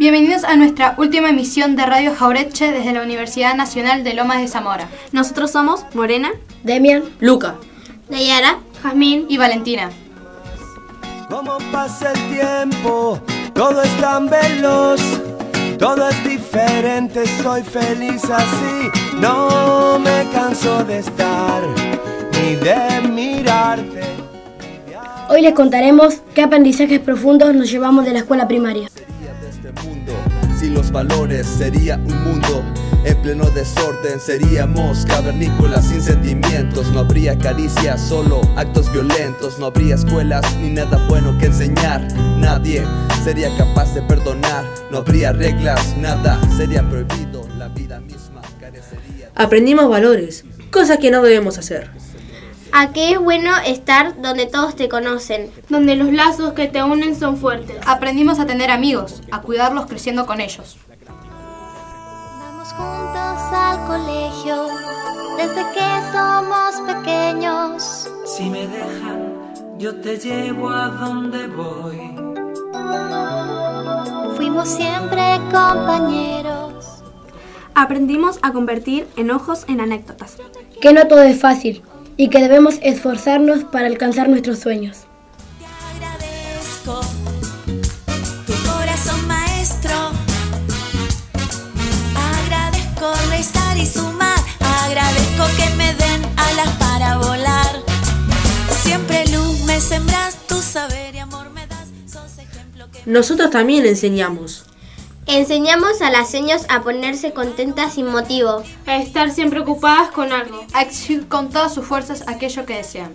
Bienvenidos a nuestra última emisión de Radio Jaureche desde la Universidad Nacional de Lomas de Zamora. Nosotros somos Morena, Demian, Luca, Nayara, Jazmín y Valentina. Como pasa el tiempo, todo es tan veloz, todo es diferente, soy feliz así, no me canso de estar ni de mirarte. hoy les contaremos qué aprendizajes profundos nos llevamos de la escuela primaria. Los valores sería un mundo en pleno desorden. Seríamos cavernícolas sin sentimientos. No habría caricias solo actos violentos. No habría escuelas ni nada bueno que enseñar. Nadie sería capaz de perdonar. No habría reglas nada sería prohibido. La vida misma carecería aprendimos valores, cosas que no debemos hacer. A qué es bueno estar donde todos te conocen. donde los lazos que te unen son fuertes. Aprendimos a tener amigos, a cuidarlos creciendo con ellos. Vamos juntos al colegio desde que somos pequeños. Si me dejan, yo te llevo a donde voy. Fuimos siempre compañeros. Aprendimos a convertir enojos en anécdotas. Que no todo es fácil y que debemos esforzarnos para alcanzar nuestros sueños. agradezco tu corazón maestro. Agradezco restar y sumar. Agradezco que me den alas para volar. Siempre luz me sembras, tu saber y amor me das. Sos ejemplo que Nosotros también enseñamos. Enseñamos a las señas a ponerse contentas sin motivo. A estar siempre ocupadas con algo. A exigir con todas sus fuerzas aquello que desean.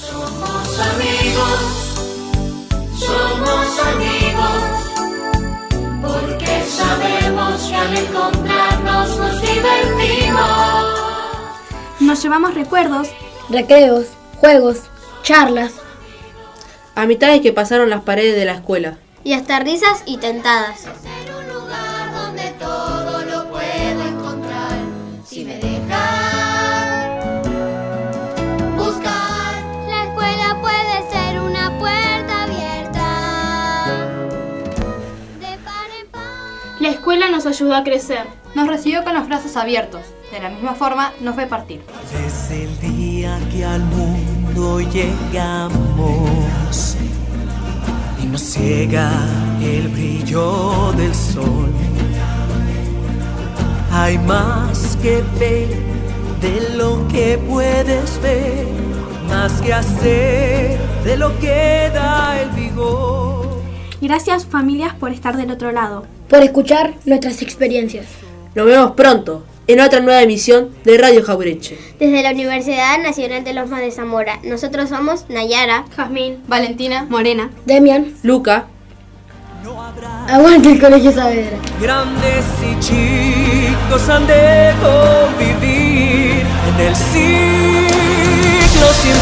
somos amigos. Somos amigos. Porque sabemos que al encontrarnos nos divertimos. Nos llevamos recuerdos Recreos, juegos, charlas. Amistades que pasaron las paredes de la escuela. Y hasta risas y tentadas. Ser un lugar donde todo lo puedo encontrar si me dejan buscar. La escuela puede ser una puerta abierta. De par en par. La escuela nos ayudó a crecer. Nos recibió con los brazos abiertos. De la misma forma, nos ve partir. Desde el día que al mundo llegamos nos ciega el brillo del sol. Hay más que ver de lo que puedes ver, más que hacer de lo que da el vigor. Gracias familias por estar del otro lado. Por escuchar nuestras experiencias. Nos vemos pronto en otra nueva emisión de Radio Jaureche. Desde la Universidad Nacional de Lomas de Zamora, nosotros somos Nayara, Jazmín, Valentina, Morena, Demian, Luca, aguante el Colegio Saavedra. Grandes y chicos han de convivir en el siglo sin.